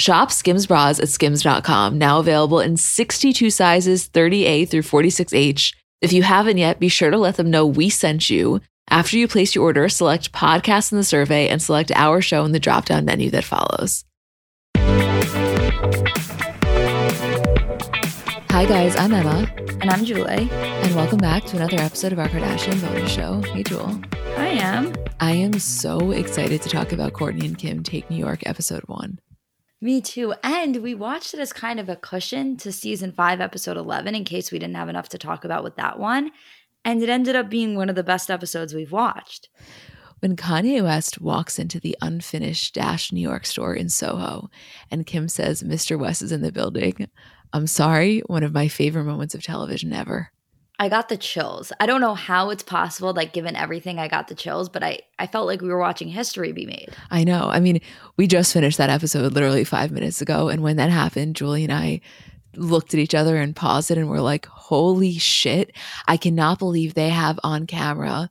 Shop Skims bras at skims.com, now available in 62 sizes 30A through 46H. If you haven't yet, be sure to let them know we sent you. After you place your order, select podcast in the survey and select our show in the drop down menu that follows. Hi, guys, I'm Emma. And I'm Julie. And welcome back to another episode of our Kardashian bonus show. Hey, Jewel. I am. I am so excited to talk about Kourtney and Kim Take New York episode one. Me too. And we watched it as kind of a cushion to season five, episode 11, in case we didn't have enough to talk about with that one. And it ended up being one of the best episodes we've watched. When Kanye West walks into the unfinished Dash New York store in Soho and Kim says, Mr. West is in the building, I'm sorry, one of my favorite moments of television ever. I got the chills. I don't know how it's possible, like given everything, I got the chills, but I, I felt like we were watching history be made. I know. I mean, we just finished that episode literally five minutes ago. And when that happened, Julie and I looked at each other and paused it and we're like, holy shit. I cannot believe they have on camera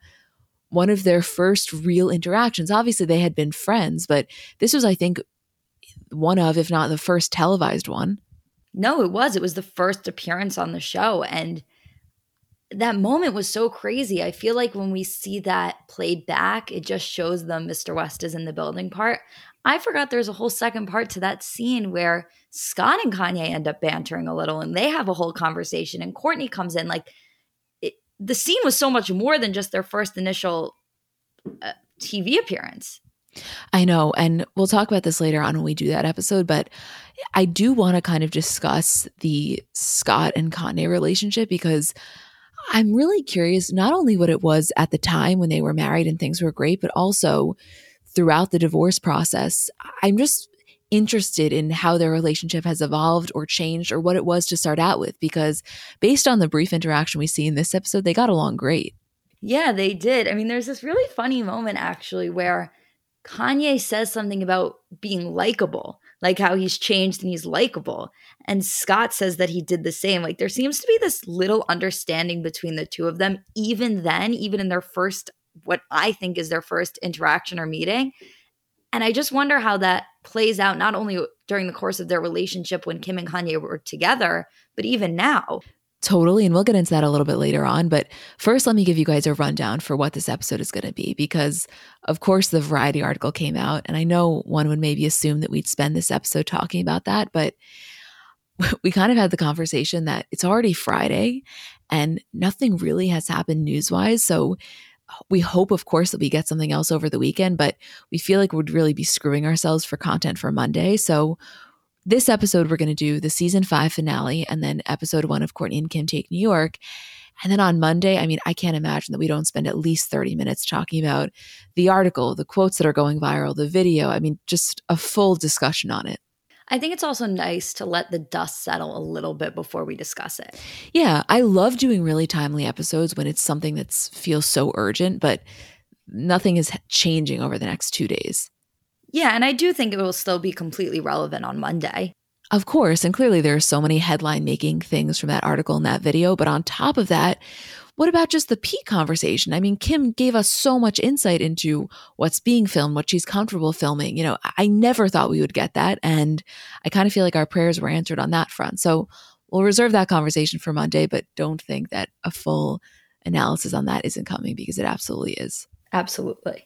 one of their first real interactions. Obviously, they had been friends, but this was, I think, one of, if not the first televised one. No, it was. It was the first appearance on the show. And that moment was so crazy. I feel like when we see that played back, it just shows them Mr. West is in the building part. I forgot there's a whole second part to that scene where Scott and Kanye end up bantering a little and they have a whole conversation and Kourtney comes in. Like it, the scene was so much more than just their first initial uh, TV appearance. I know. And we'll talk about this later on when we do that episode, but I do want to kind of discuss the Scott and Kanye relationship because I'm really curious not only what it was at the time when they were married and things were great, but also throughout the divorce process. I'm just interested in how their relationship has evolved or changed or what it was to start out with because based on the brief interaction we see in this episode, they got along great. Yeah, they did. I mean, there's this really funny moment actually where Kanye says something about being likable, like how he's changed and he's likable. And Scott says that he did the same. Like there seems to be this little understanding between the two of them, even then, even in their first, what I think is their first interaction or meeting. And I just wonder how that plays out, not only during the course of their relationship when Kim and Kanye were together, but even now. Totally. And we'll get into that a little bit later on. But first, let me give you guys a rundown for what this episode is going to be. Because, of course, the Variety article came out. And I know one would maybe assume that we'd spend this episode talking about that. But we kind of had the conversation that it's already Friday and nothing really has happened news wise. So we hope, of course, that we get something else over the weekend. But we feel like we'd really be screwing ourselves for content for Monday. So this episode, we're going to do the season five finale and then episode one of Kourtney and Kim Take New York. And then on Monday, I mean, I can't imagine that we don't spend at least 30 minutes talking about the article, the quotes that are going viral, the video. I mean, just a full discussion on it. I think it's also nice to let the dust settle a little bit before we discuss it. Yeah, I love doing really timely episodes when it's something that feels so urgent, but nothing is changing over the next two days. Yeah, and I do think it will still be completely relevant on Monday. Of course, and clearly there are so many headline making things from that article and that video. But on top of that, what about just the Pete conversation? I mean, Kim gave us so much insight into what's being filmed, what she's comfortable filming. You know, I never thought we would get that. And I kind of feel like our prayers were answered on that front. So we'll reserve that conversation for Monday, but don't think that a full analysis on that isn't coming because it absolutely is. Absolutely.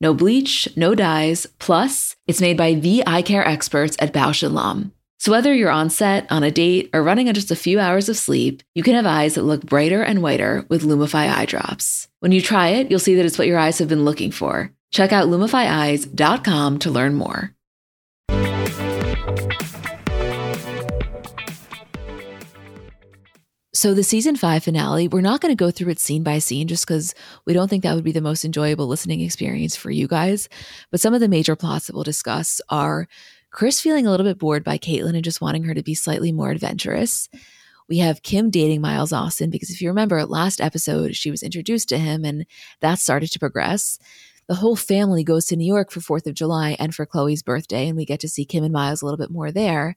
No bleach, no dyes, plus, it's made by the eye care experts at Bausch & Lomb. So whether you're on set, on a date, or running on just a few hours of sleep, you can have eyes that look brighter and whiter with Lumify eye drops. When you try it, you'll see that it's what your eyes have been looking for. Check out lumifyeyes.com to learn more. So, the season five finale, we're not going to go through it scene by scene just because we don't think that would be the most enjoyable listening experience for you guys. But some of the major plots that we'll discuss are Kris feeling a little bit bored by Caitlyn and just wanting her to be slightly more adventurous. We have Kim dating Miles Austin because if you remember last episode, she was introduced to him and that started to progress. The whole family goes to New York for 4th of July and for Khloé's birthday, and we get to see Kim and Miles a little bit more there.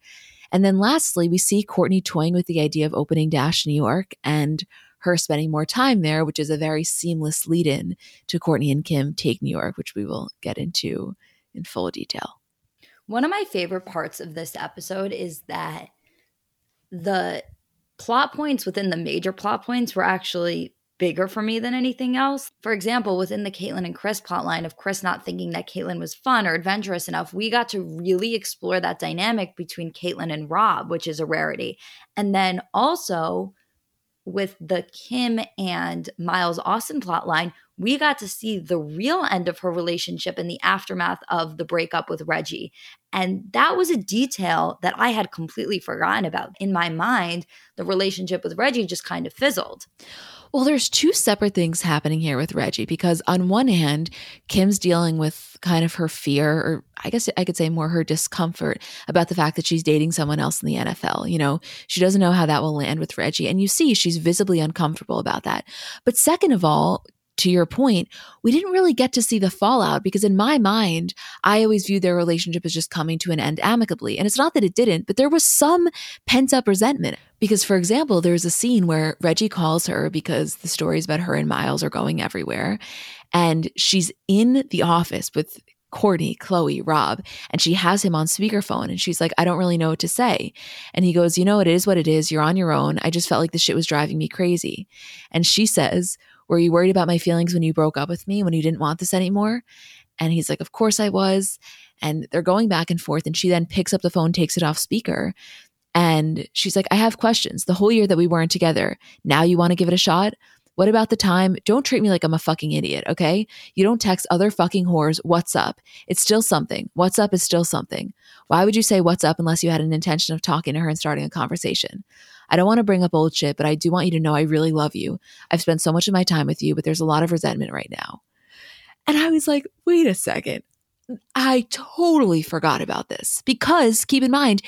And then lastly, we see Kourtney toying with the idea of opening Dash New York and her spending more time there, which is a very seamless lead in to Kourtney and Kim take New York, which we will get into in full detail. One of my favorite parts of this episode is that the plot points within the major plot points were actually bigger for me than anything else. For example, within the Caitlyn and Kris plotline of Kris not thinking that Caitlyn was fun or adventurous enough, we got to really explore that dynamic between Caitlyn and Rob, which is a rarity. And then also with the Kim and Miles Austin plotline, we got to see the real end of her relationship in the aftermath of the breakup with Reggie. And that was a detail that I had completely forgotten about. In my mind, the relationship with Reggie just kind of fizzled. Well, there's two separate things happening here with Reggie because on one hand, Kim's dealing with kind of her fear, or I guess I could say more her discomfort about the fact that she's dating someone else in the NFL. You know, she doesn't know how that will land with Reggie. And you see, she's visibly uncomfortable about that. But second of all, to your point, we didn't really get to see the fallout because in my mind, I always viewed their relationship as just coming to an end amicably. And it's not that it didn't, but there was some pent up resentment. Because, for example, there's a scene where Reggie calls her because the stories about her and Miles are going everywhere. And she's in the office with Kourtney, Khloé, Rob, and she has him on speakerphone and she's like, I don't really know what to say. And he goes, You know, it is what it is. You're on your own. I just felt like the shit was driving me crazy. And she says, were you worried about my feelings when you broke up with me, when you didn't want this anymore? And he's like, Of course I was. And they're going back and forth. And she then picks up the phone, takes it off speaker. And she's like, I have questions. The whole year that we weren't together, now you want to give it a shot? What about the time? Don't treat me like I'm a fucking idiot, okay? You don't text other fucking whores, what's up? It's still something. What's up is still something. Why would you say what's up unless you had an intention of talking to her and starting a conversation? I don't want to bring up old shit, but I do want you to know I really love you. I've spent so much of my time with you, but there's a lot of resentment right now. And I was like, wait a second. I totally forgot about this because keep in mind,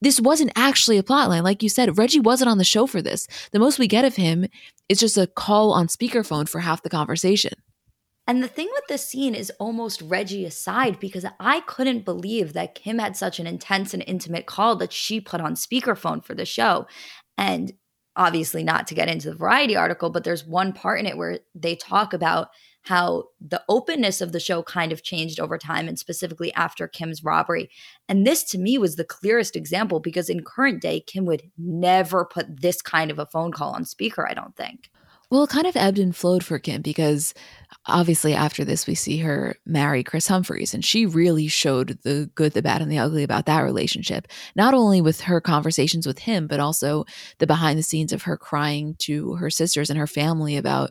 this wasn't actually a plotline. Like you said, Reggie wasn't on the show for this. The most we get of him is just a call on speakerphone for half the conversation. And the thing with this scene is almost Reggie aside because I couldn't believe that Kim had such an intense and intimate call that she put on speakerphone for the show. And obviously, not to get into the variety article, but there's one part in it where they talk about how the openness of the show kind of changed over time and specifically after Kim's robbery. And this to me was the clearest example because in current day, Kim would never put this kind of a phone call on speaker, I don't think. Well, it kind of ebbed and flowed for Kim because obviously after this, we see her marry Kris Humphries, and she really showed the good, the bad, and the ugly about that relationship. Not only with her conversations with him, but also the behind the scenes of her crying to her sisters and her family about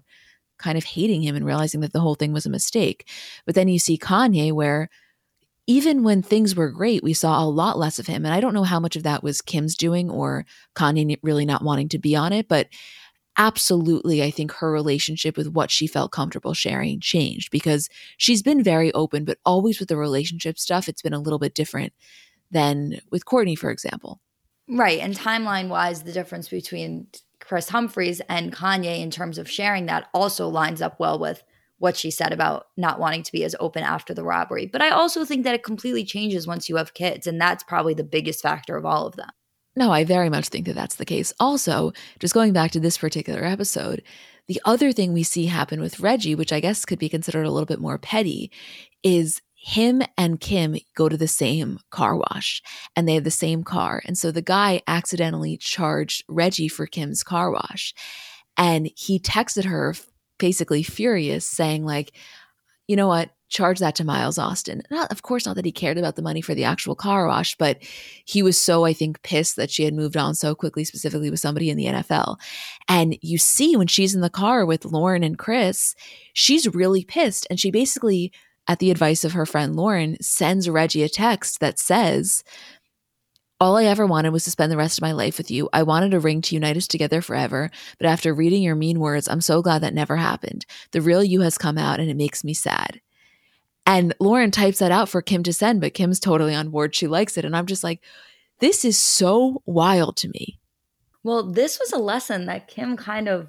kind of hating him and realizing that the whole thing was a mistake. But then you see Kanye, where even when things were great, we saw a lot less of him. And I don't know how much of that was Kim's doing or Kanye really not wanting to be on it, but absolutely, I think her relationship with what she felt comfortable sharing changed because she's been very open, but always with the relationship stuff, it's been a little bit different than with Kourtney, for example. Right. And timeline wise, the difference between Kris Humphries and Kanye in terms of sharing that also lines up well with what she said about not wanting to be as open after the robbery. But I also think that it completely changes once you have kids. And that's probably the biggest factor of all of them. No, I very much think that that's the case. Also, just going back to this particular episode, the other thing we see happen with Reggie, which I guess could be considered a little bit more petty, is him and Kim go to the same car wash and they have the same car. And so the guy accidentally charged Reggie for Kim's car wash. And he texted her basically furious, saying, like, you know what? Charge that to Miles Austin. Not, of course, not that he cared about the money for the actual car wash, but he was so, I think, pissed that she had moved on so quickly, specifically with somebody in the NFL. And you see when she's in the car with Lauren and Chris, she's really pissed. And she basically at the advice of her friend Lauren, sends Reggie a text that says, all I ever wanted was to spend the rest of my life with you. I wanted a ring to unite us together forever, but after reading your mean words, I'm so glad that never happened. The real you has come out and it makes me sad. And Lauren types that out for Kim to send, but Kim's totally on board. She likes it. And I'm just like, this is so wild to me. Well, this was a lesson that Kim kind of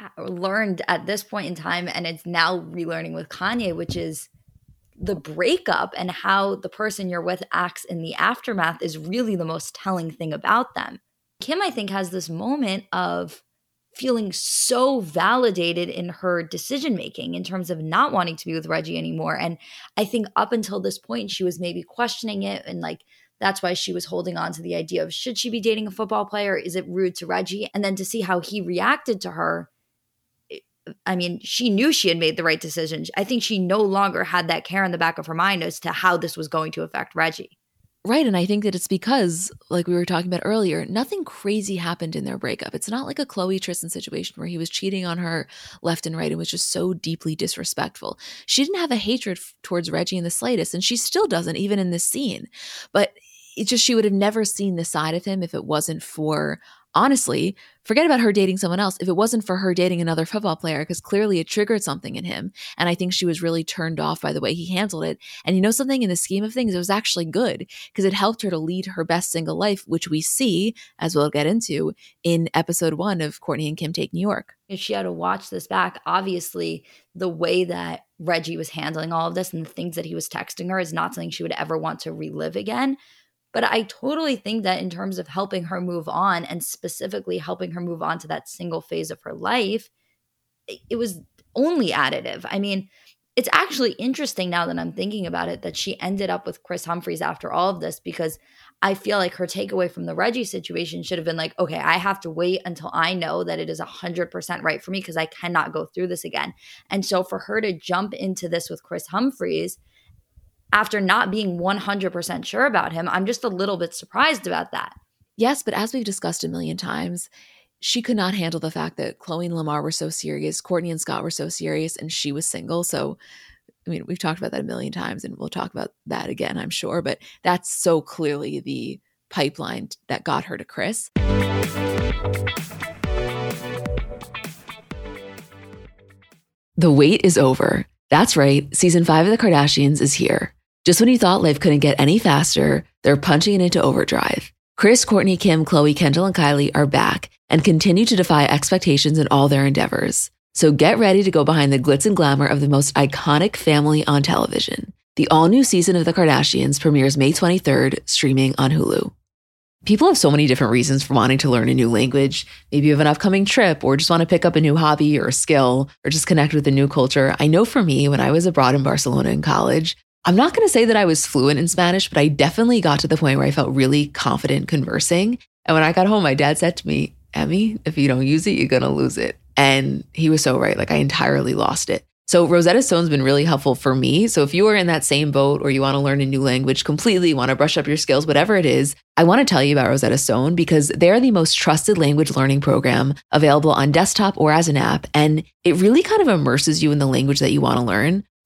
uh, learned at this point in time, and it's now relearning with Kanye, which is the breakup and how the person you're with acts in the aftermath is really the most telling thing about them. Kim, I think, has this moment of feeling so validated in her decision making in terms of not wanting to be with Reggie anymore. And I think up until this point, she was maybe questioning it and like, that's why she was holding on to the idea of should she be dating a football player? Is it rude to Reggie? And then to see how he reacted to her I mean, she knew she had made the right decision. I think she no longer had that care in the back of her mind as to how this was going to affect Reggie. Right. And I think that it's because, like we were talking about earlier, nothing crazy happened in their breakup. It's not like a Khloé Tristan situation where he was cheating on her left and right and was just so deeply disrespectful. She didn't have a hatred f- towards Reggie in the slightest, and she still doesn't, even in this scene. But it's just, she would have never seen the side of him if it wasn't for honestly, forget about her dating someone else. If it wasn't for her dating another football player, because clearly it triggered something in him. And I think she was really turned off by the way he handled it. And you know something, in the scheme of things, it was actually good because it helped her to lead her best single life, which we see, as we'll get into, in episode one of Kourtney and Kim Take New York. If she had to watch this back, obviously the way that Reggie was handling all of this and the things that he was texting her is not something she would ever want to relive again. But I totally think that in terms of helping her move on and specifically helping her move on to that single phase of her life, it was only additive. I mean, it's actually interesting now that I'm thinking about it that she ended up with Kris Humphries after all of this because I feel like her takeaway from the Reggie situation should have been like, okay, I have to wait until I know that it is 100% right for me because I cannot go through this again. And so for her to jump into this with Kris Humphries after not being 100% sure about him. I'm just a little bit surprised about that. Yes, but as we've discussed a million times, she could not handle the fact that Khloé and Lamar were so serious, Kourtney and Scott were so serious, and she was single. So, I mean, we've talked about that a million times, and we'll talk about that again, I'm sure. But that's so clearly the pipeline that got her to Kris. The wait is over. That's right, season five of The Kardashians is here. Just when you thought life couldn't get any faster, they're punching it into overdrive. Kris, Kourtney, Kim, Khloé, Kendall, and Kylie are back and continue to defy expectations in all their endeavors. So get ready to go behind the glitz and glamour of the most iconic family on television. The all new season of The Kardashians premieres May 23rd, streaming on Hulu. People have so many different reasons for wanting to learn a new language. Maybe you have an upcoming trip or just want to pick up a new hobby or skill or just connect with a new culture. I know for me, when I was abroad in Barcelona in college, I'm not going to say that I was fluent in Spanish, but I definitely got to the point where I felt really confident conversing. And when I got home, my dad said to me, Emmy, if you don't use it, you're going to lose it. And he was so right. Like I entirely lost it. So Rosetta Stone's been really helpful for me. So if you are in that same boat or you want to learn a new language completely, want to brush up your skills, whatever it is, I want to tell you about Rosetta Stone because they're the most trusted language learning program available on desktop or as an app. And it really kind of immerses you in the language that you want to learn.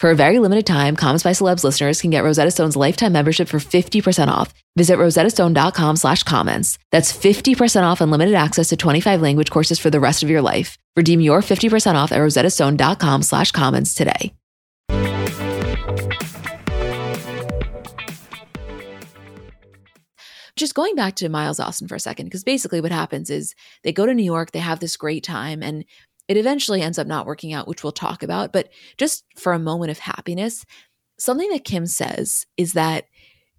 For a very limited time, Comments by Celebs listeners can get Rosetta Stone's lifetime membership for 50% off. Visit rosettastone.com slash comments. That's 50% off unlimited access to 25 language courses for the rest of your life. Redeem your 50% off at rosettastone.com slash comments today. Just going back to Miles Austin for a second, because basically what happens is they go to New York, they have this great time, and it eventually ends up not working out, which we'll talk about. But just for a moment of happiness, something that Kim says is that,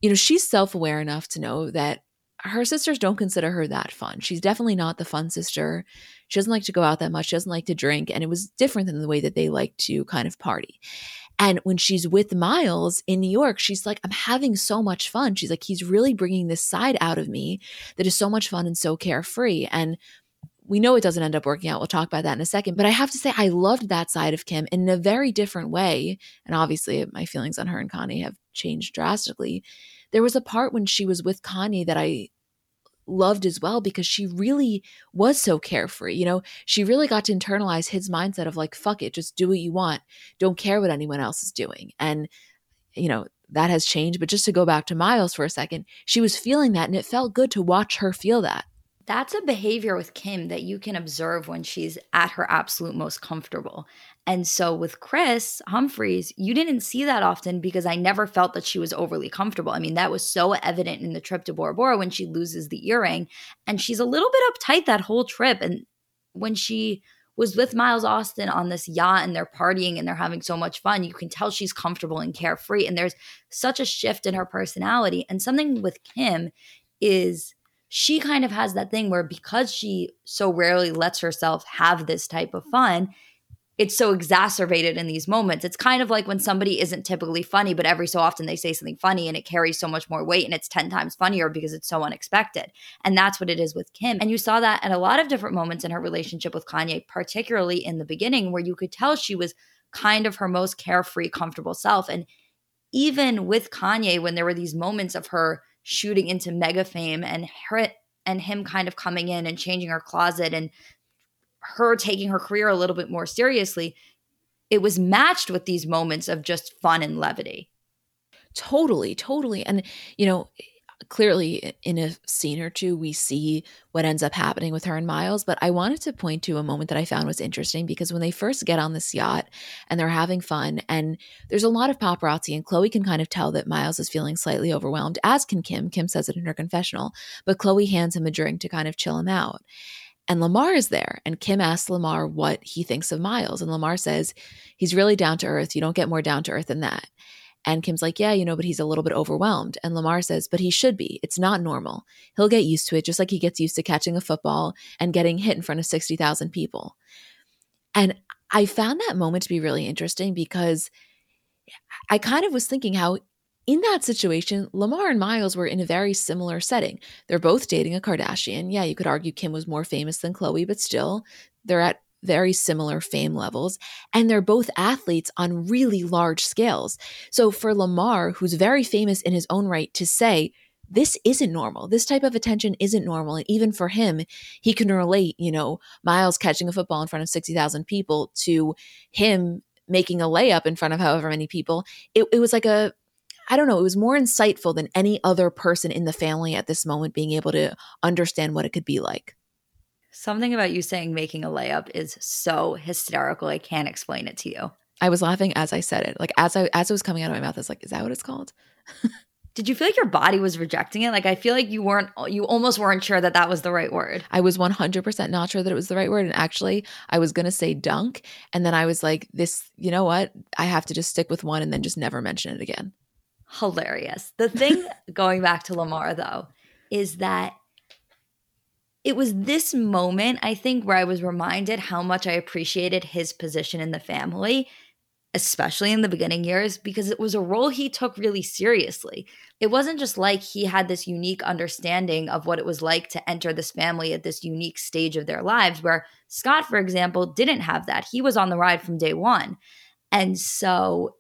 you know, she's self aware enough to know that her sisters don't consider her that fun. She's definitely not the fun sister. She doesn't like to go out that much. She doesn't like to drink. And it was different than the way that they like to kind of party. And when she's with Miles in New York, she's like, I'm having so much fun. She's like, he's really bringing this side out of me that is so much fun and so carefree. And we know it doesn't end up working out. We'll talk about that in a second. But I have to say, I loved that side of Kim in a very different way. And obviously, my feelings on her and Kanye have changed drastically. There was a part when she was with Kanye that I loved as well because she really was so carefree. You know, she really got to internalize his mindset of like, fuck it, just do what you want. Don't care what anyone else is doing. And, you know, that has changed. But just to go back to Miles for a second, she was feeling that and it felt good to watch her feel that. That's a behavior with Kim that you can observe when she's at her absolute most comfortable. And so with Kris Humphries, you didn't see that often because I never felt that she was overly comfortable. I mean, that was so evident in the trip to Bora Bora when she loses the earring. And she's a little bit uptight that whole trip. And when she was with Miles Austin on this yacht and they're partying and they're having so much fun, you can tell she's comfortable and carefree. And there's such a shift in her personality. And something with Kim is she kind of has that thing where because she so rarely lets herself have this type of fun, it's so exacerbated in these moments. It's kind of like when somebody isn't typically funny, but every so often they say something funny and it carries so much more weight and it's 10 times funnier because it's so unexpected. And that's what it is with Kim. And you saw that at a lot of different moments in her relationship with Kanye, particularly in the beginning, where you could tell she was kind of her most carefree, comfortable self. And even with Kanye, when there were these moments of her shooting into mega fame and her and him kind of coming in and changing her closet and her taking her career a little bit more seriously it was matched with these moments of just fun and levity. Totally totally. And you know clearly in a scene or two we see what ends up happening with her and Miles but I wanted to point to a moment that I found was interesting because when they first get on this yacht and they're having fun and there's a lot of paparazzi and Khloé can kind of tell that Miles is feeling slightly overwhelmed as can Kim Kim says it in her confessional but Khloé hands him a drink to kind of chill him out And Lamar is there. And Kim asks Lamar what he thinks of Miles. And Lamar says, he's really down to earth. You don't get more down to earth than that. And Kim's like, yeah, you know, but he's a little bit overwhelmed. And Lamar says, but he should be. It's not normal. He'll get used to it, just like he gets used to catching a football and getting hit in front of 60,000 people. And I found that moment to be really interesting because I kind of was thinking how in that situation, Lamar and Miles were in a very similar setting. They're both dating a Kardashian. Yeah, you could argue Kim was more famous than Khloé, but still, they're at very similar fame levels, and they're both athletes on really large scales. So for Lamar, who's very famous in his own right, to say, this isn't normal. This type of attention isn't normal. And even for him, he can relate, you know, Miles catching a football in front of 60,000 people to him making a layup in front of however many people. It, it was like a, I don't know, it was more insightful than any other person in the family at this moment being able to understand what it could be like. Something about you saying making a layup is so hysterical. I can't explain it to you. I was laughing as I said it. Like as I as it was coming out of my mouth, I was like, is that what it's called? Did you feel like your body was rejecting it? Like I feel like you weren't you almost weren't sure that that was the right word. I was 100% not sure that it was the right word and actually I was going to say dunk and then I was like this, you know what? I have to just stick with one and then just never mention it again. Hilarious. The thing going back to Lamar though is that it was this moment, I think, where I was reminded how much I appreciated his position in the family, especially in the beginning years, because it was a role he took really seriously. It wasn't just like he had this unique understanding of what it was like to enter this family at this unique stage of their lives, where Scott, for example, didn't have that. He was on the ride from day one. And so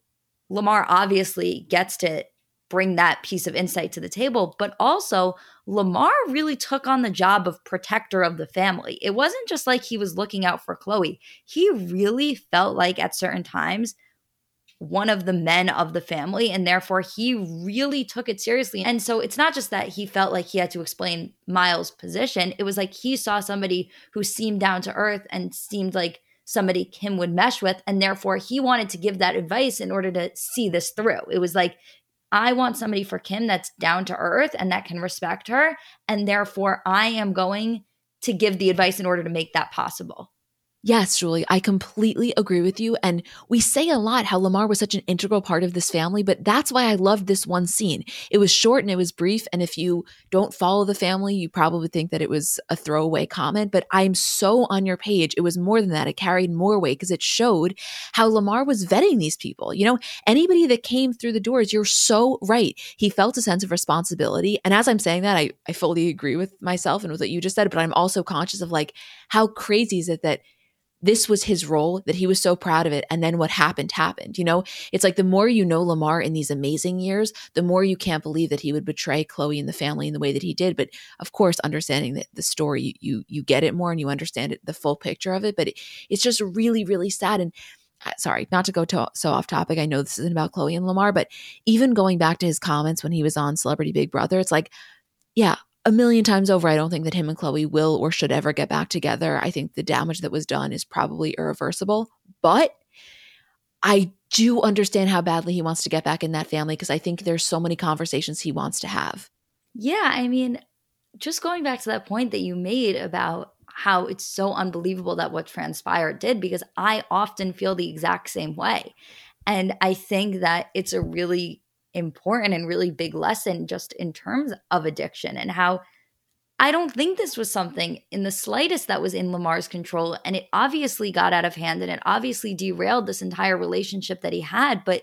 Lamar obviously gets to bring that piece of insight to the table. But also, Lamar really took on the job of protector of the family. It wasn't just like he was looking out for Khloé, he really felt like at certain times, one of the men of the family, and therefore he really took it seriously. And so it's not just that he felt like he had to explain Miles' position, it was like he saw somebody who seemed down to earth and seemed like somebody Kim would mesh with. And therefore, he wanted to give that advice in order to see this through. It was like I want somebody for Kim that's down to earth and that can respect her. And therefore, I am going to give the advice in order to make that possible. Yes, Julie, I completely agree with you. And we say a lot how Lamar was such an integral part of this family, but that's why I loved this one scene. It was short and it was brief. And if you don't follow the family, you probably think that it was a throwaway comment, but I'm so on your page. It was more than that. It carried more weight because it showed how Lamar was vetting these people. You know, anybody that came through the doors, you're so right. He felt a sense of responsibility. And as I'm saying that, I, I fully agree with myself and with what you just said, but I'm also conscious of like, how crazy is it that this was his role that he was so proud of it and then what happened happened you know it's like the more you know lamar in these amazing years the more you can't believe that he would betray Khloé and the family in the way that he did but of course understanding that the story you you, get it more and you understand it the full picture of it but it, it's just really really sad and uh, sorry, not to go to, so off topic. I know this isn't about Khloé and Lamar, but even going back to his comments when he was on Celebrity Big Brother, it's like, yeah, a million times over, I don't think that him and Khloé will or should ever get back together. I think the damage that was done is probably irreversible. But I do understand how badly he wants to get back in that family because I think there's so many conversations he wants to have. Yeah. I mean, just going back to that point that you made about how it's so unbelievable that what transpired did, because I often feel the exact same way. And I think that it's a really important and really big lesson just in terms of addiction and how I don't think this was something in the slightest that was in Lamar's control. And it obviously got out of hand and it obviously derailed this entire relationship that he had. But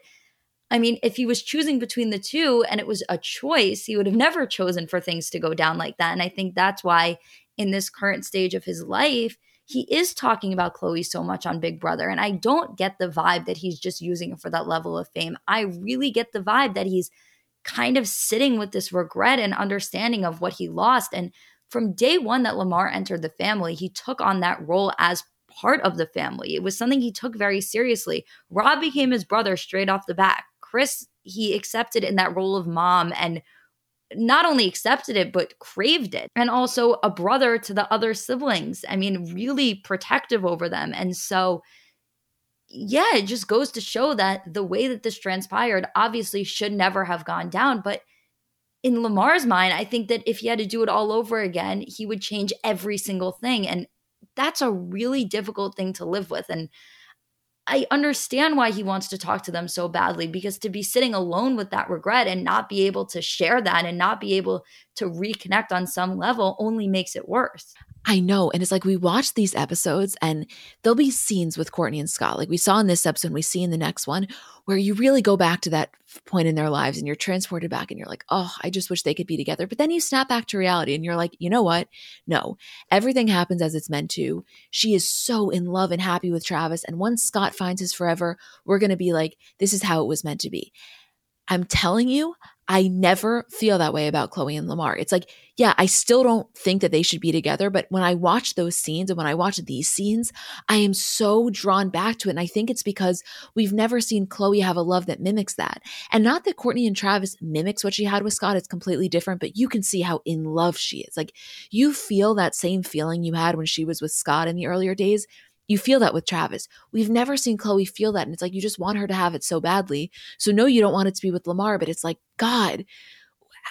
I mean, if he was choosing between the two and it was a choice, he would have never chosen for things to go down like that. And I think that's why in this current stage of his life, he is talking about Khloé so much on Big Brother. And I don't get the vibe that he's just using it for that level of fame. I really get the vibe that he's kind of sitting with this regret and understanding of what he lost. And from day one that Lamar entered the family, he took on that role as part of the family. It was something he took very seriously. Rob became his brother straight off the bat. Kris, he accepted in that role of mom and not only accepted it, but craved it. And also a brother to the other siblings. I mean, really protective over them. And so, yeah, it just goes to show that the way that this transpired obviously should never have gone down. But in Lamar's mind, I think that if he had to do it all over again, he would change every single thing. And that's a really difficult thing to live with. And I understand why he wants to talk to them so badly because to be sitting alone with that regret and not be able to share that and not be able to reconnect on some level only makes it worse. I know. And it's like we watch these episodes and there'll be scenes with Kourtney and Scott, like we saw in this episode, and we see in the next one, where you really go back to that point in their lives and you're transported back and you're like, oh, I just wish they could be together. But then you snap back to reality and you're like, you know what? No, everything happens as it's meant to. She is so in love and happy with Travis. And once Scott finds his forever, we're going to be like, this is how it was meant to be. I'm telling you, I never feel that way about Khloé and Lamar. It's like, yeah, I still don't think that they should be together. But when I watch those scenes and when I watch these scenes, I am so drawn back to it. And I think it's because we've never seen Khloé have a love that mimics that. And not that Kourtney and Travis mimics what she had with Scott, it's completely different, but you can see how in love she is. Like you feel that same feeling you had when she was with Scott in the earlier days you feel that with Travis. We've never seen Khloé feel that. And it's like you just want her to have it so badly. So no, you don't want it to be with Lamar, but it's like, God,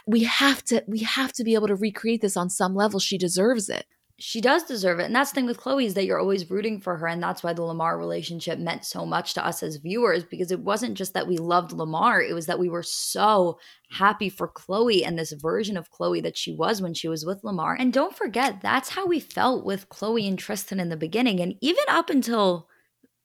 we have to we have to be able to recreate this on some level. She deserves it she does deserve it. And that's the thing with Khloé is that you're always rooting for her. And that's why the Lamar relationship meant so much to us as viewers, because it wasn't just that we loved Lamar, it was that we were so happy for Khloé and this version of Khloé that she was when she was with Lamar. And don't forget, that's how we felt with Khloé and Tristan in the beginning. And even up until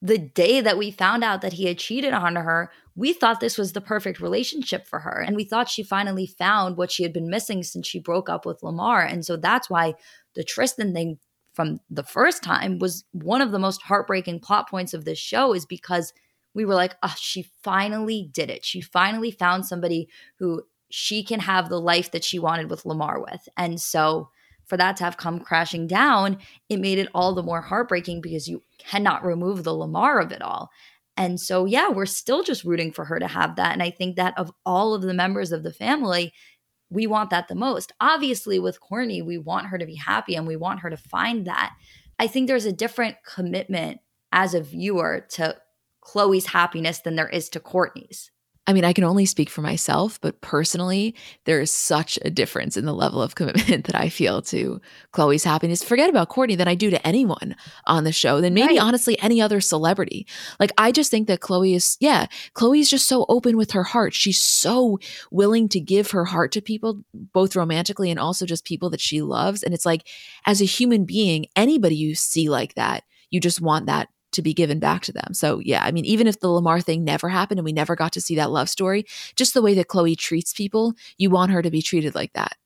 the day that we found out that he had cheated on her, we thought this was the perfect relationship for her. And we thought she finally found what she had been missing since she broke up with Lamar. And so that's why the Tristan thing from the first time was one of the most heartbreaking plot points of this show is because we were like, oh, she finally did it. She finally found somebody who she can have the life that she wanted with Lamar with. And so for that to have come crashing down, it made it all the more heartbreaking because you cannot remove the Lamar of it all. And so, yeah, we're still just rooting for her to have that. And I think that of all of the members of the family, we want that the most. Obviously, with Kourtney, we want her to be happy and we want her to find that. I think there's a different commitment as a viewer to Khloé's happiness than there is to Kourtney's. I mean, I can only speak for myself, but personally, there is such a difference in the level of commitment that I feel to Khloé's happiness. Forget about Kourtney than I do to anyone on the show, than maybe right. honestly any other celebrity. Like, I just think that Khloé is, yeah, Khloé's just so open with her heart. She's so willing to give her heart to people, both romantically and also just people that she loves. And it's like, as a human being, anybody you see like that, you just want that to be given back to them. So, yeah, I mean, even if the Lamar thing never happened and we never got to see that love story, just the way that Khloé treats people, you want her to be treated like that.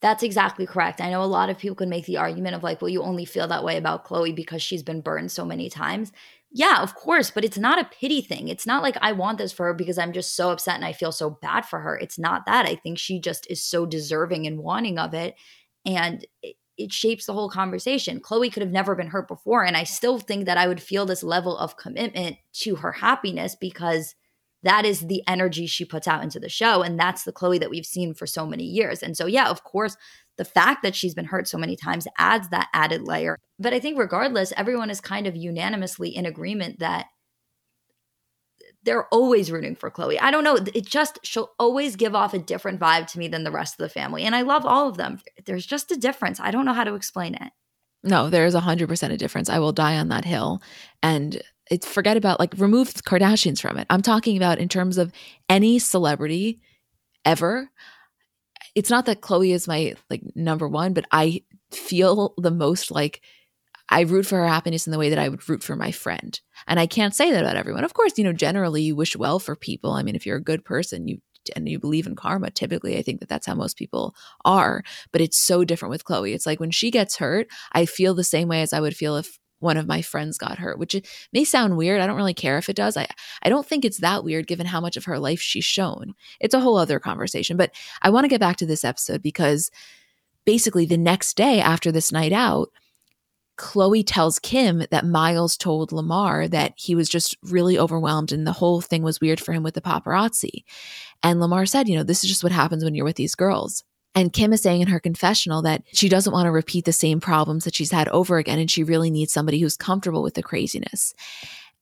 That's exactly correct. I know a lot of people can make the argument of like, well, you only feel that way about Khloé because she's been burned so many times. Yeah, of course, but it's not a pity thing. It's not like I want this for her because I'm just so upset and I feel so bad for her. It's not that. I think she just is so deserving and wanting of it. And it shapes the whole conversation. Khloé could have never been hurt before. And I still think that I would feel this level of commitment to her happiness because that is the energy she puts out into the show. And that's the Khloé that we've seen for so many years. And so, yeah, of course, the fact that she's been hurt so many times adds that added layer. But I think, regardless, everyone is kind of unanimously in agreement that they're always rooting for Khloé. I don't know. It just, she'll always give off a different vibe to me than the rest of the family. And I love all of them. There's just a difference. I don't know how to explain it. No, there is 100% a difference. I will die on that hill. And it's forget about like remove Kardashians from it. I'm talking about in terms of any celebrity ever. It's not that Khloé is my like number one, but I feel the most like I root for her happiness in the way that I would root for my friend. And I can't say that about everyone. Of course, you know, generally you wish well for people. I mean, if you're a good person, you and you believe in karma, typically I think that that's how most people are. But it's so different with Khloé It's like when she gets hurt, I feel the same way as I would feel if one of my friends got hurt, which may sound weird. I don't really care if it does. I, I don't think it's that weird given how much of her life she's shown. It's a whole other conversation. But I want to get back to this episode because basically the next day after this night out, Khloé tells Kim that Miles told Lamar that he was just really overwhelmed and the whole thing was weird for him with the paparazzi. And Lamar said, you know, this is just what happens when you're with these girls. And Kim is saying in her confessional that she doesn't want to repeat the same problems that she's had over again. And she really needs somebody who's comfortable with the craziness.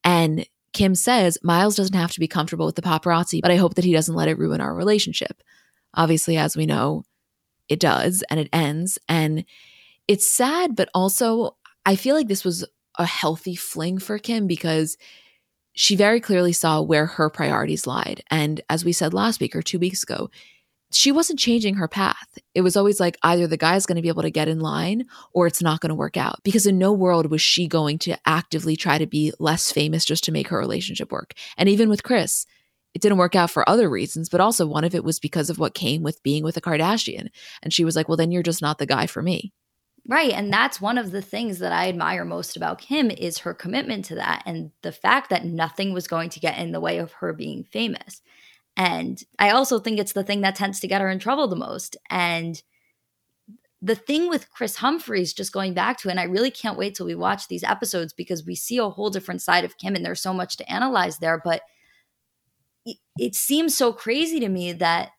And Kim says, Miles doesn't have to be comfortable with the paparazzi, but I hope that he doesn't let it ruin our relationship. Obviously, as we know, it does and it ends. And it's sad, but also I feel like this was a healthy fling for Kim because she very clearly saw where her priorities lied. And as we said last week or two weeks ago, she wasn't changing her path. It was always like either the guy's going to be able to get in line or it's not going to work out. Because in no world was she going to actively try to be less famous just to make her relationship work. And even with Kris, it didn't work out for other reasons, but also one of it was because of what came with being with a Kardashian. And she was like, well, then you're just not the guy for me. Right. And that's one of the things that I admire most about Kim is her commitment to that and the fact that nothing was going to get in the way of her being famous. And I also think it's the thing that tends to get her in trouble the most. And the thing with Kris Humphries, just going back to, and I really can't wait till we watch these episodes because we see a whole different side of Kim and there's so much to analyze there. But it, it seems so crazy to me that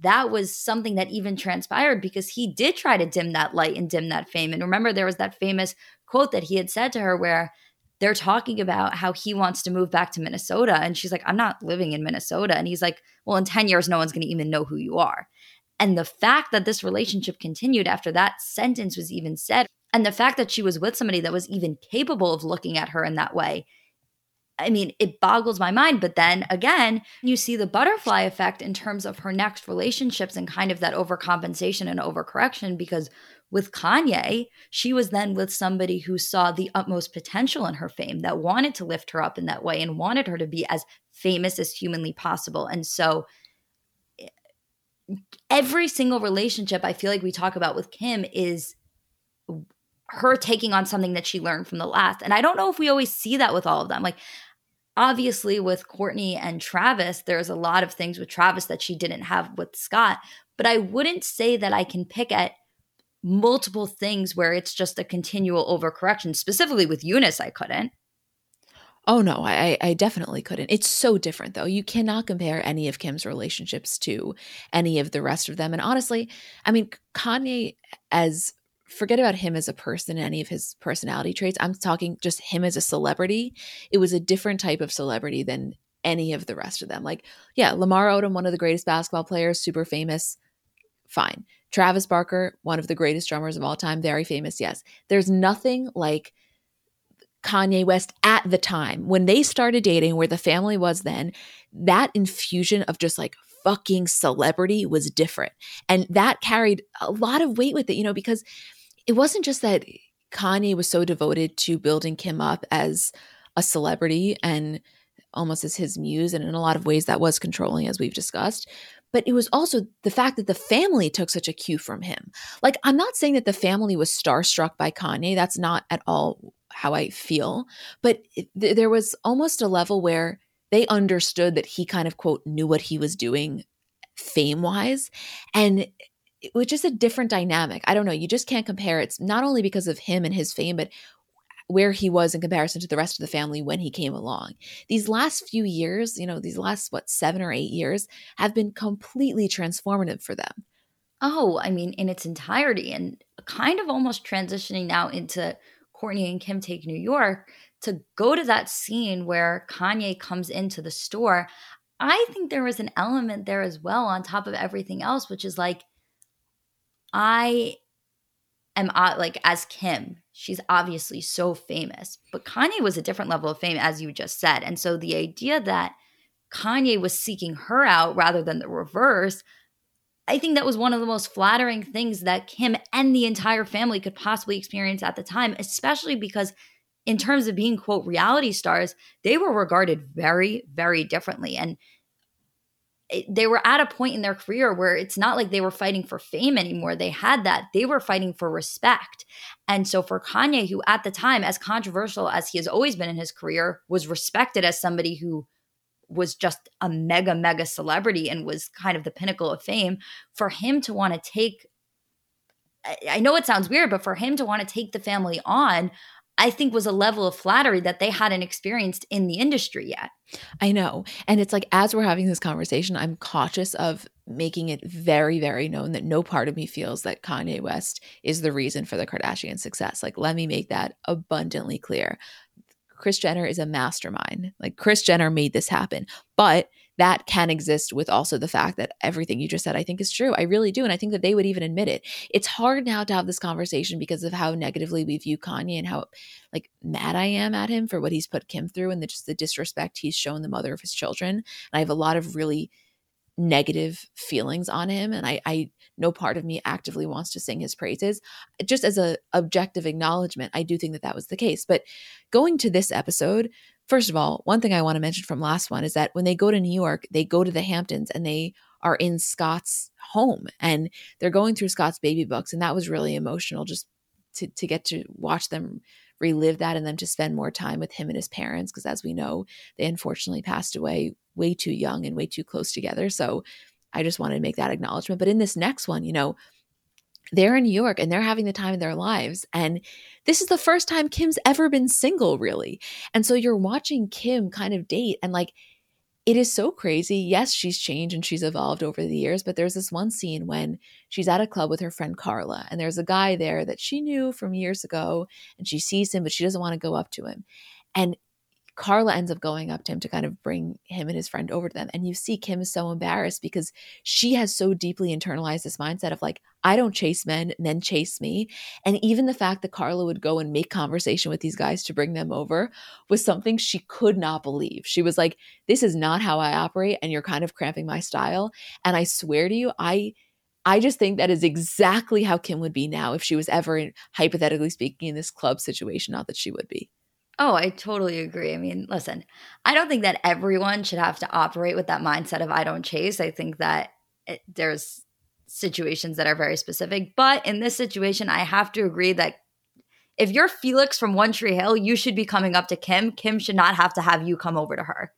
that was something that even transpired because he did try to dim that light and dim that fame. And remember, there was that famous quote that he had said to her where they're talking about how he wants to move back to Minnesota. And she's like, I'm not living in Minnesota. And he's like, Well, in 10 years, no one's going to even know who you are. And the fact that this relationship continued after that sentence was even said, and the fact that she was with somebody that was even capable of looking at her in that way, I mean, it boggles my mind. But then again, you see the butterfly effect in terms of her next relationships and kind of that overcompensation and overcorrection because with Kanye, she was then with somebody who saw the utmost potential in her fame, that wanted to lift her up in that way and wanted her to be as famous as humanly possible. And so, eh, every single relationship I feel like we talk about with Kim is her taking on something that she learned from the last. And I don't know if we always see that with all of them. Like, obviously, with Kourtney and Travis, there's a lot of things with Travis that she didn't have with Scott. But I wouldn't say that I can pick at multiple things where it's just a continual overcorrection. Specifically with Eunice, I couldn't. Oh no, I I definitely couldn't. It's so different though. You cannot compare any of Kim's relationships to any of the rest of them. And honestly, I mean, Kanye as forget about him as a person any of his personality traits. I'm talking just him as a celebrity. It was a different type of celebrity than any of the rest of them. Like, yeah, Lamar Odom, one of the greatest basketball players, super famous. Fine. Travis Barker, one of the greatest drummers of all time, very famous, yes. There's nothing like Kanye West at the time when they started dating, where the family was then, that infusion of just like fucking celebrity was different. And that carried a lot of weight with it, you know, because it wasn't just that Kanye was so devoted to building Kim up as a celebrity and almost as his muse. And in a lot of ways, that was controlling, as we've discussed but it was also the fact that the family took such a cue from him. Like, I'm not saying that the family was starstruck by Kanye. That's not at all how I feel. But th- there was almost a level where they understood that he kind of, quote, knew what he was doing fame wise. And was just a different dynamic. I don't know. You just can't compare. It's not only because of him and his fame, but where he was in comparison to the rest of the family when he came along. These last few years, you know, these last, what, seven or eight years have been completely transformative for them. Oh, I mean, in its entirety, and kind of almost transitioning now into Kourtney and Kim Take New York to go to that scene where Kanye comes into the store. I think there was an element there as well, on top of everything else, which is like, I am uh, like, as Kim, she's obviously so famous. But Kanye was a different level of fame, as you just said. And so the idea that Kanye was seeking her out rather than the reverse, I think that was one of the most flattering things that Kim and the entire family could possibly experience at the time, especially because in terms of being quote reality stars, they were regarded very, very differently. And they were at a point in their career where it's not like they were fighting for fame anymore. They had that. They were fighting for respect. And so for Kanye, who at the time, as controversial as he has always been in his career, was respected as somebody who was just a mega, mega celebrity and was kind of the pinnacle of fame, for him to want to take I know it sounds weird, but for him to want to take the family on, I think was a level of flattery that they hadn't experienced in the industry yet. I know. And it's like, as we're having this conversation, I'm cautious of making it very, very known that no part of me feels that Kanye West is the reason for the Kardashian success. Like, let me make that abundantly clear. Kris Jenner is a mastermind. Like, Kris Jenner made this happen. But that can exist with also the fact that everything you just said I think is true. I really do and I think that they would even admit it. It's hard now to have this conversation because of how negatively we view Kanye and how like mad I am at him for what he's put Kim through and the, just the disrespect he's shown the mother of his children. And I have a lot of really negative feelings on him and I, I no part of me actively wants to sing his praises just as a objective acknowledgement i do think that that was the case but going to this episode first of all one thing i want to mention from last one is that when they go to new york they go to the hamptons and they are in scott's home and they're going through scott's baby books and that was really emotional just to, to get to watch them relive that and then to spend more time with him and his parents because as we know they unfortunately passed away way too young and way too close together. So I just wanted to make that acknowledgement. But in this next one, you know, they're in New York and they're having the time of their lives. And this is the first time Kim's ever been single, really. And so you're watching Kim kind of date and like, it is so crazy. Yes, she's changed and she's evolved over the years, but there's this one scene when she's at a club with her friend Carla, and there's a guy there that she knew from years ago, and she sees him, but she doesn't want to go up to him. And Carla ends up going up to him to kind of bring him and his friend over to them. And you see Kim is so embarrassed because she has so deeply internalized this mindset of like, I don't chase men, men chase me. And even the fact that Carla would go and make conversation with these guys to bring them over was something she could not believe. She was like, This is not how I operate, and you're kind of cramping my style. And I swear to you, I I just think that is exactly how Kim would be now if she was ever, hypothetically speaking, in this club situation. Not that she would be. Oh, I totally agree. I mean, listen, I don't think that everyone should have to operate with that mindset of I don't chase. I think that it, there's situations that are very specific. But in this situation, I have to agree that if you're Felix from One Tree Hill, you should be coming up to Kim. Kim should not have to have you come over to her.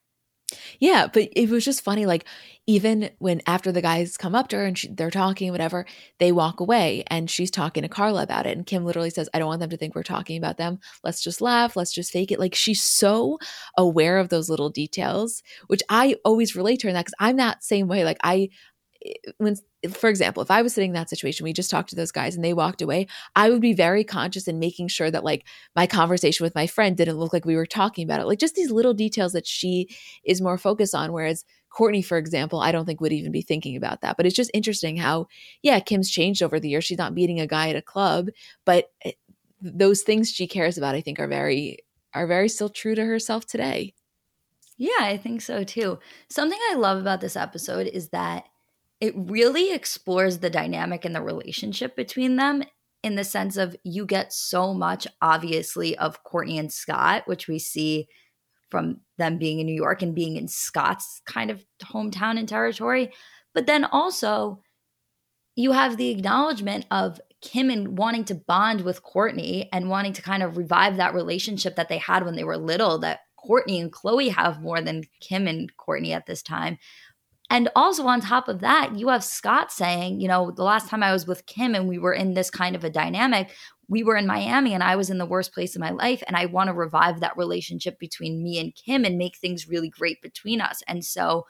Yeah, but it was just funny. Like, even when after the guys come up to her and she, they're talking, whatever, they walk away and she's talking to Carla about it. And Kim literally says, I don't want them to think we're talking about them. Let's just laugh. Let's just fake it. Like, she's so aware of those little details, which I always relate to her in that because I'm that same way. Like, I, when for example if i was sitting in that situation we just talked to those guys and they walked away i would be very conscious in making sure that like my conversation with my friend didn't look like we were talking about it like just these little details that she is more focused on whereas Kourtney for example, I don't think would even be thinking about that. But it's just interesting how, yeah, Kim's changed over the years. She's not meeting a guy at a club, but eh, those things she cares about, I think, are very are very still true to herself today. Yeah, I think so too. Something I love about this episode is that it really explores the dynamic and the relationship between them in the sense of you get so much obviously of Kourtney and Scott, which we see from them being in New York and being in Scott's kind of hometown and territory. But then also you have the acknowledgement of Kim and wanting to bond with Kourtney and wanting to kind of revive that relationship that they had when they were little that Kourtney and Khloé have more than Kim and Kourtney at this time. And also on top of that, you have Scott saying, you know, the last time I was with Kim and we were in this kind of a dynamic, we were in Miami and I was in the worst place in my life. And I want to revive that relationship between me and Kim and make things really great between us. And so,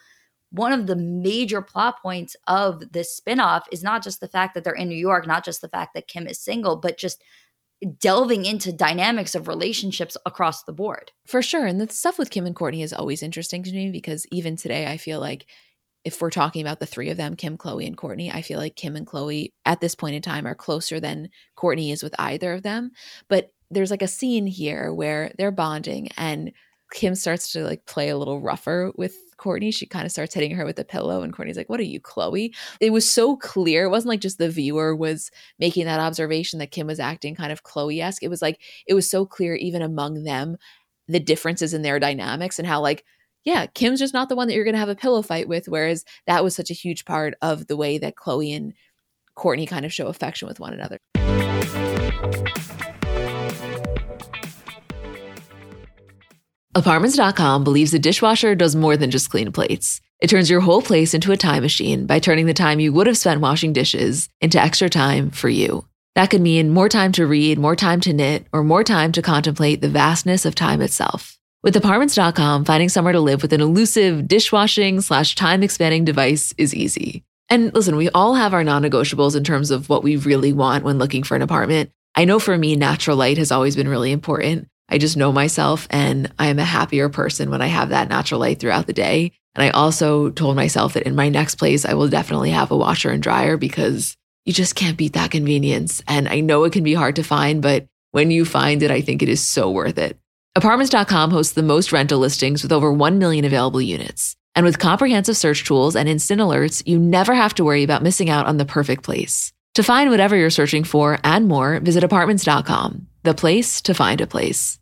one of the major plot points of this spinoff is not just the fact that they're in New York, not just the fact that Kim is single, but just delving into dynamics of relationships across the board. For sure. And the stuff with Kim and Kourtney is always interesting to me because even today, I feel like if we're talking about the three of them, Kim, Khloé, and Kourtney, I feel like Kim and Khloé at this point in time are closer than Kourtney is with either of them. But there's like a scene here where they're bonding and Kim starts to like play a little rougher with Kourtney. She kind of starts hitting her with a pillow, and Kourtney's like, What are you, Khloé? It was so clear. It wasn't like just the viewer was making that observation that Kim was acting kind of Khloé esque. It was like, it was so clear, even among them, the differences in their dynamics and how, like, yeah, Kim's just not the one that you're going to have a pillow fight with. Whereas that was such a huge part of the way that Khloé and Kourtney kind of show affection with one another. Apartments.com believes a dishwasher does more than just clean plates. It turns your whole place into a time machine by turning the time you would have spent washing dishes into extra time for you. That could mean more time to read, more time to knit, or more time to contemplate the vastness of time itself. With apartments.com, finding somewhere to live with an elusive dishwashing slash time expanding device is easy. And listen, we all have our non negotiables in terms of what we really want when looking for an apartment. I know for me, natural light has always been really important. I just know myself and I am a happier person when I have that natural light throughout the day. And I also told myself that in my next place, I will definitely have a washer and dryer because you just can't beat that convenience. And I know it can be hard to find, but when you find it, I think it is so worth it. Apartments.com hosts the most rental listings with over 1 million available units. And with comprehensive search tools and instant alerts, you never have to worry about missing out on the perfect place. To find whatever you're searching for and more, visit apartments.com, the place to find a place.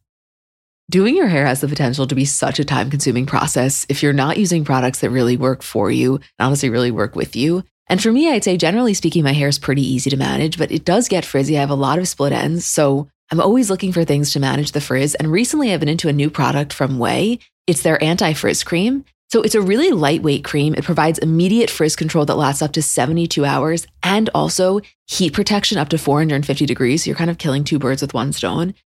Doing your hair has the potential to be such a time consuming process if you're not using products that really work for you and honestly really work with you. And for me, I'd say generally speaking, my hair is pretty easy to manage, but it does get frizzy. I have a lot of split ends. So I'm always looking for things to manage the frizz. And recently I've been into a new product from Ouai. It's their anti frizz cream. So it's a really lightweight cream. It provides immediate frizz control that lasts up to 72 hours and also heat protection up to 450 degrees. So you're kind of killing two birds with one stone.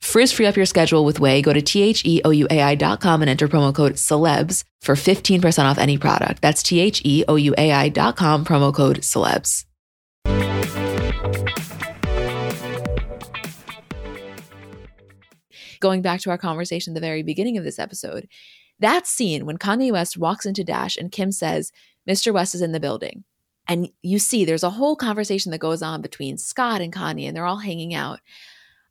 Frizz free up your schedule with Ouai. Go to T-H-E-O-U-A-I.com and enter promo code celebs for 15% off any product. That's T-H-E-O-U-A-I.com, promo code celebs. Going back to our conversation at the very beginning of this episode, that scene when Kanye West walks into Dash and Kim says, Mr. West is in the building. And you see there's a whole conversation that goes on between Scott and Kanye, and they're all hanging out.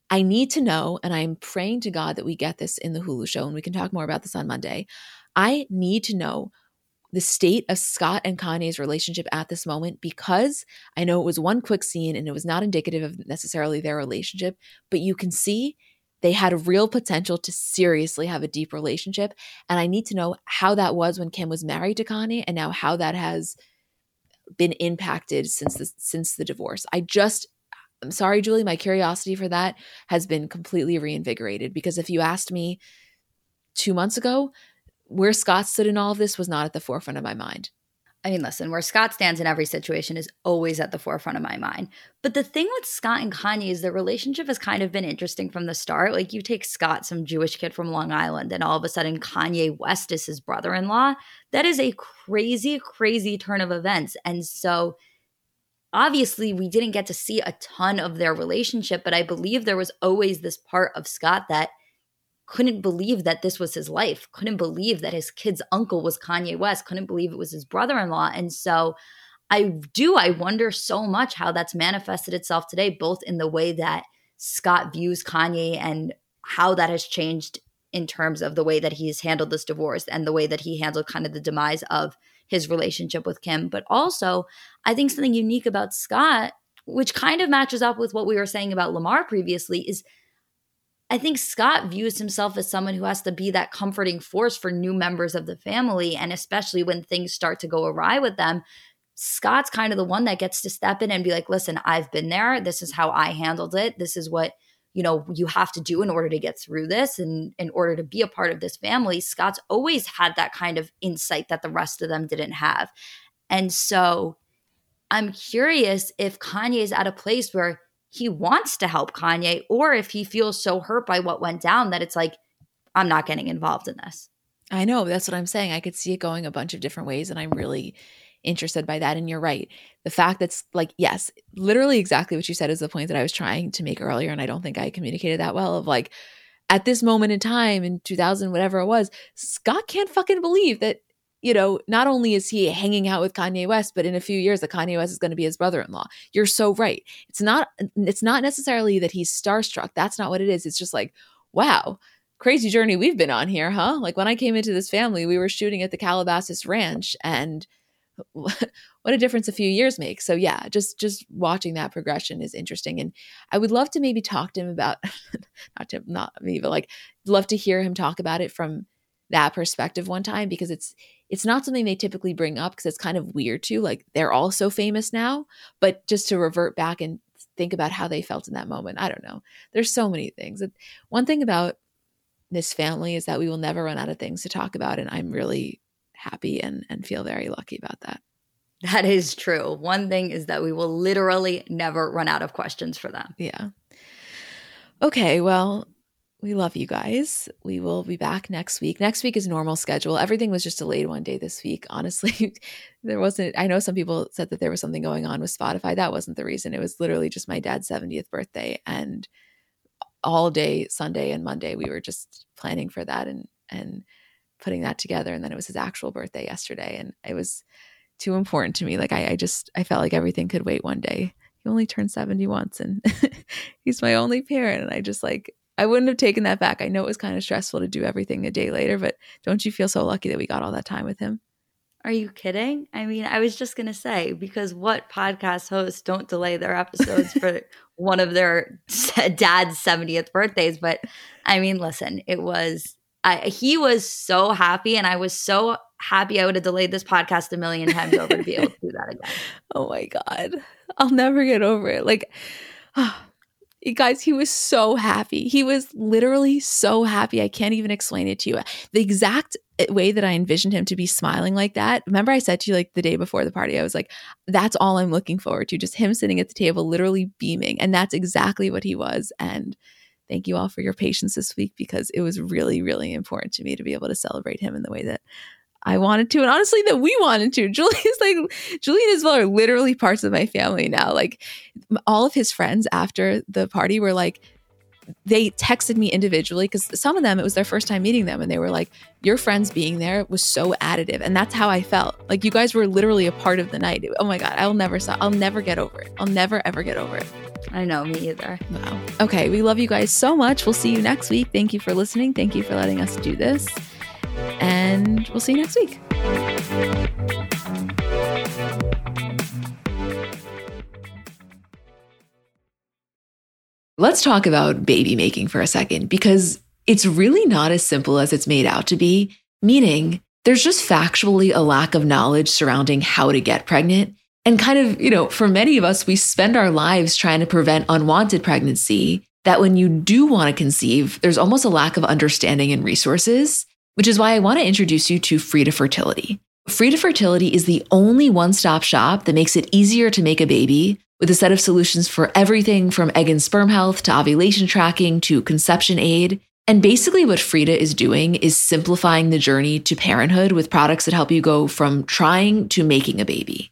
I need to know, and I'm praying to God that we get this in the Hulu show, and we can talk more about this on Monday. I need to know the state of Scott and Kanye's relationship at this moment because I know it was one quick scene and it was not indicative of necessarily their relationship, but you can see they had real potential to seriously have a deep relationship. And I need to know how that was when Kim was married to Kanye and now how that has been impacted since the since the divorce. I just I'm sorry, Julie, my curiosity for that has been completely reinvigorated because if you asked me two months ago, where Scott stood in all of this was not at the forefront of my mind. I mean, listen, where Scott stands in every situation is always at the forefront of my mind. But the thing with Scott and Kanye is their relationship has kind of been interesting from the start. Like, you take Scott, some Jewish kid from Long Island, and all of a sudden Kanye West is his brother in law. That is a crazy, crazy turn of events. And so obviously we didn't get to see a ton of their relationship, but I believe there was always this part of Scott that couldn't believe that this was his life, couldn't believe that his kid's uncle was Kanye West, couldn't believe it was his brother in law. And so I do, I wonder so much how that's manifested itself today, both in the way that Scott views Kanye and how that has changed in terms of the way that he's handled this divorce and the way that he handled kind of the demise of his relationship with Kim. But also, I think something unique about Scott, which kind of matches up with what we were saying about Lamar previously, is I think Scott views himself as someone who has to be that comforting force for new members of the family. And especially when things start to go awry with them, Scott's kind of the one that gets to step in and be like, listen, I've been there. This is how I handled it. This is what you know you have to do in order to get through this and in order to be a part of this family scott's always had that kind of insight that the rest of them didn't have. And so i'm curious if kanye is at a place where he wants to help kanye or if he feels so hurt by what went down that it's like i'm not getting involved in this. I know that's what i'm saying. I could see it going a bunch of different ways and i'm really interested by that. And you're right. The fact that's like, yes, literally exactly what you said is the point that I was trying to make earlier. And I don't think I communicated that well of like, at this moment in time in 2000, whatever it was, Scott can't fucking believe that, you know, not only is he hanging out with Kanye West, but in a few years that Kanye West is going to be his brother-in-law. You're so right. It's not, it's not necessarily that he's starstruck. That's not what it is. It's just like, wow, crazy journey we've been on here, huh? Like when I came into this family, we were shooting at the Calabasas Ranch and what a difference a few years make. So yeah, just just watching that progression is interesting, and I would love to maybe talk to him about not to not me, but like love to hear him talk about it from that perspective one time because it's it's not something they typically bring up because it's kind of weird too. Like they're all so famous now, but just to revert back and think about how they felt in that moment. I don't know. There's so many things. One thing about this family is that we will never run out of things to talk about, and I'm really happy and and feel very lucky about that. That is true. One thing is that we will literally never run out of questions for them. Yeah. Okay, well, we love you guys. We will be back next week. Next week is normal schedule. Everything was just delayed one day this week. Honestly, there wasn't, I know some people said that there was something going on with Spotify. That wasn't the reason. It was literally just my dad's 70th birthday. And all day Sunday and Monday, we were just planning for that and, and, putting that together and then it was his actual birthday yesterday and it was too important to me like I, I just i felt like everything could wait one day he only turned 70 once and he's my only parent and i just like I wouldn't have taken that back. I know it was kind of stressful to do everything a day later, but don't you feel so lucky that we got all that time with him? Are you kidding? I mean, I was just going to say, because what podcast hosts don't delay their episodes for one of their dad's 70th birthdays? But I mean, listen, it was, He was so happy, and I was so happy I would have delayed this podcast a million times over to be able to do that again. Oh my God. I'll never get over it. Like, oh, guys, he was so happy. He was literally so happy. I can't even explain it to you. The exact eh, way that I envisioned him to be smiling like that. Remember, I said to you like the day before the party, I was like, that's all I'm looking forward to. Just him sitting at the table, literally beaming. And that's exactly what he was. And thank you all for your patience this week because it was really, really important to me to be able to celebrate him in the way that I wanted to, and honestly, that we wanted to. Julian's like Julie and Isabel are literally parts of my family now. Like all of his friends after the party were like, they texted me individually because some of them it was their first time meeting them, and they were like, "Your friends being there was so additive," and that's how I felt. Like you guys were literally a part of the night. Oh my god, I'll never. I'll never get over it. I'll never ever get over it. I know, me either. Wow. Okay, we love you guys so much. We'll see you next week. Thank you for listening. Thank you for letting us do this and we'll see you next week. Let's talk about baby making for a second because it's really not as simple as it's made out to be, meaning there's just factually a lack of knowledge surrounding how to get pregnant. And kind of, you know, for many of us, we spend our lives trying to prevent unwanted pregnancy. That when you do want to conceive, there's almost a lack of understanding and resources which is why I want to introduce you to Frida Fertility. Frida Fertility is the only one stop shop that makes it easier to make a baby with a set of solutions for everything from egg and sperm health to ovulation tracking to conception aid. And basically, what Frida is doing is simplifying the journey to parenthood with products that help you go from trying to making a baby.